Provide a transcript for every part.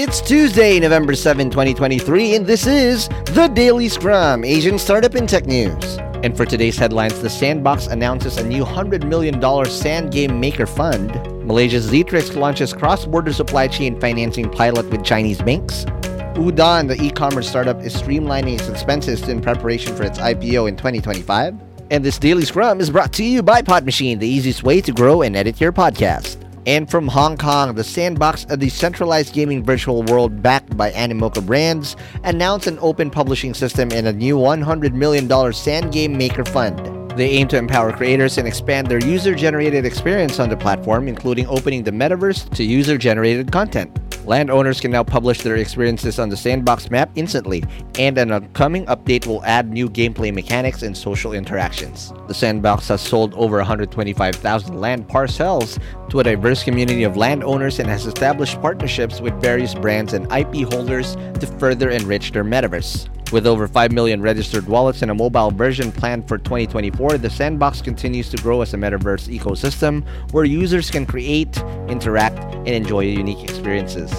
It's Tuesday, November 7, 2023, and this is the Daily Scrum, Asian Startup in Tech News. And for today's headlines, the Sandbox announces a new $100 million Sand Game Maker Fund. Malaysia's Zetrix launches cross-border supply chain financing pilot with Chinese banks. Udaan, the e-commerce startup, is streamlining its expenses in preparation for its IPO in 2025. And this Daily Scrum is brought to you by Podmachine, the easiest way to grow and edit your podcast. And from Hong Kong, the Sandbox, a decentralized gaming virtual world backed by Animoca Brands, announced an open publishing system and a new $100 million Sand Game Maker Fund. They aim to empower creators and expand their user generated experience on the platform, including opening the metaverse to user generated content. Landowners can now publish their experiences on the Sandbox map instantly, and an upcoming update will add new gameplay mechanics and social interactions. The Sandbox has sold over 125,000 land parcels to a diverse community of landowners and has established partnerships with various brands and IP holders to further enrich their metaverse. With over 5 million registered wallets and a mobile version planned for 2024, the Sandbox continues to grow as a metaverse ecosystem where users can create, interact, and enjoy unique experiences.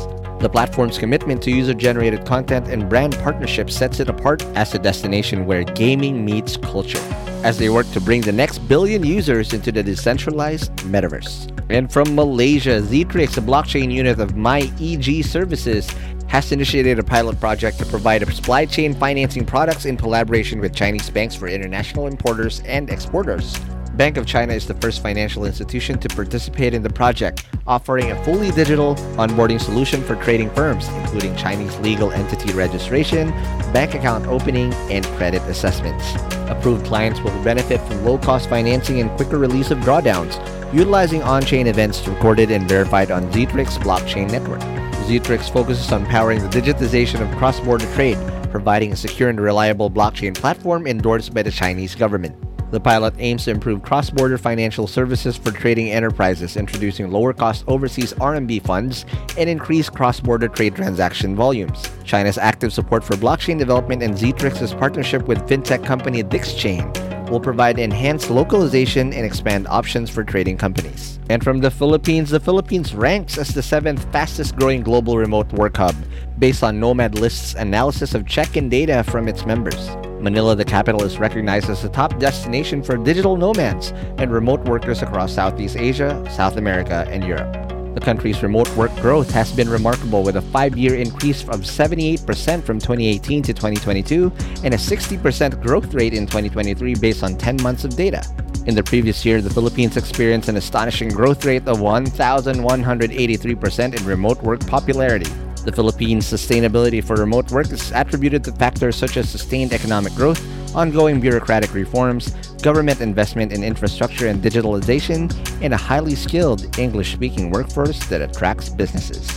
The platform's commitment to user generated content and brand partnerships sets it apart as a destination where gaming meets culture, as they work to bring the next billion users into the decentralized metaverse. And from Malaysia, Zetrix, a blockchain unit of MyEG Services, has initiated a pilot project to provide supply chain financing products in collaboration with Chinese banks for international importers and exporters. Bank of China is the first financial institution to participate in the project, offering a fully digital onboarding solution for trading firms, including Chinese legal entity registration, bank account opening, and credit assessments. Approved clients will benefit from low cost financing and quicker release of drawdowns, utilizing on chain events recorded and verified on Zetrix blockchain network. Zetrix focuses on powering the digitization of cross border trade, providing a secure and reliable blockchain platform endorsed by the Chinese government. The pilot aims to improve cross border financial services for trading enterprises, introducing lower cost overseas RMB funds and increased cross border trade transaction volumes. China's active support for blockchain development and Zetrix's partnership with fintech company DixChain will provide enhanced localization and expand options for trading companies. And from the Philippines, the Philippines ranks as the seventh fastest growing global remote work hub based on Nomad List's analysis of check in data from its members. Manila, the capital, is recognized as the top destination for digital nomads and remote workers across Southeast Asia, South America, and Europe. The country's remote work growth has been remarkable with a five year increase of 78% from 2018 to 2022 and a 60% growth rate in 2023 based on 10 months of data. In the previous year, the Philippines experienced an astonishing growth rate of 1,183% in remote work popularity. The Philippines' sustainability for remote work is attributed to factors such as sustained economic growth, ongoing bureaucratic reforms, government investment in infrastructure and digitalization, and a highly skilled English speaking workforce that attracts businesses.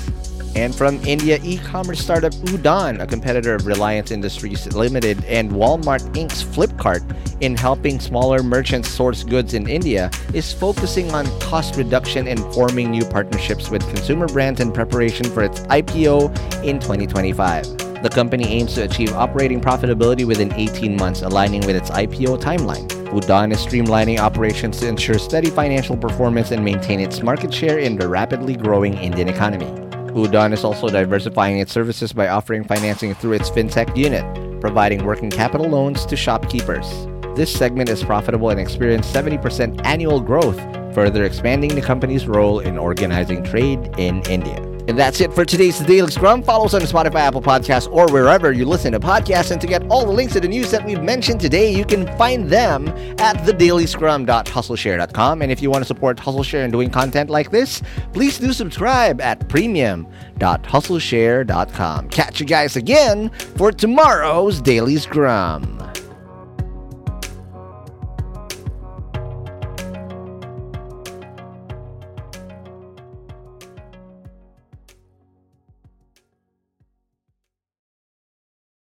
And from India, e-commerce startup Udaan, a competitor of Reliance Industries Limited and Walmart Inc.'s Flipkart in helping smaller merchants source goods in India, is focusing on cost reduction and forming new partnerships with consumer brands in preparation for its IPO in 2025. The company aims to achieve operating profitability within 18 months, aligning with its IPO timeline. Udaan is streamlining operations to ensure steady financial performance and maintain its market share in the rapidly growing Indian economy. Udaan is also diversifying its services by offering financing through its fintech unit, providing working capital loans to shopkeepers. This segment is profitable and experienced 70% annual growth, further expanding the company's role in organizing trade in India. And that's it for today's Daily Scrum. Follow us on Spotify, Apple Podcasts, or wherever you listen to podcasts. And to get all the links to the news that we've mentioned today, you can find them at thedailyscrum.hustleshare.com. And if you want to support HustleShare in doing content like this, please do subscribe at premium.hustleshare.com. Catch you guys again for tomorrow's Daily Scrum.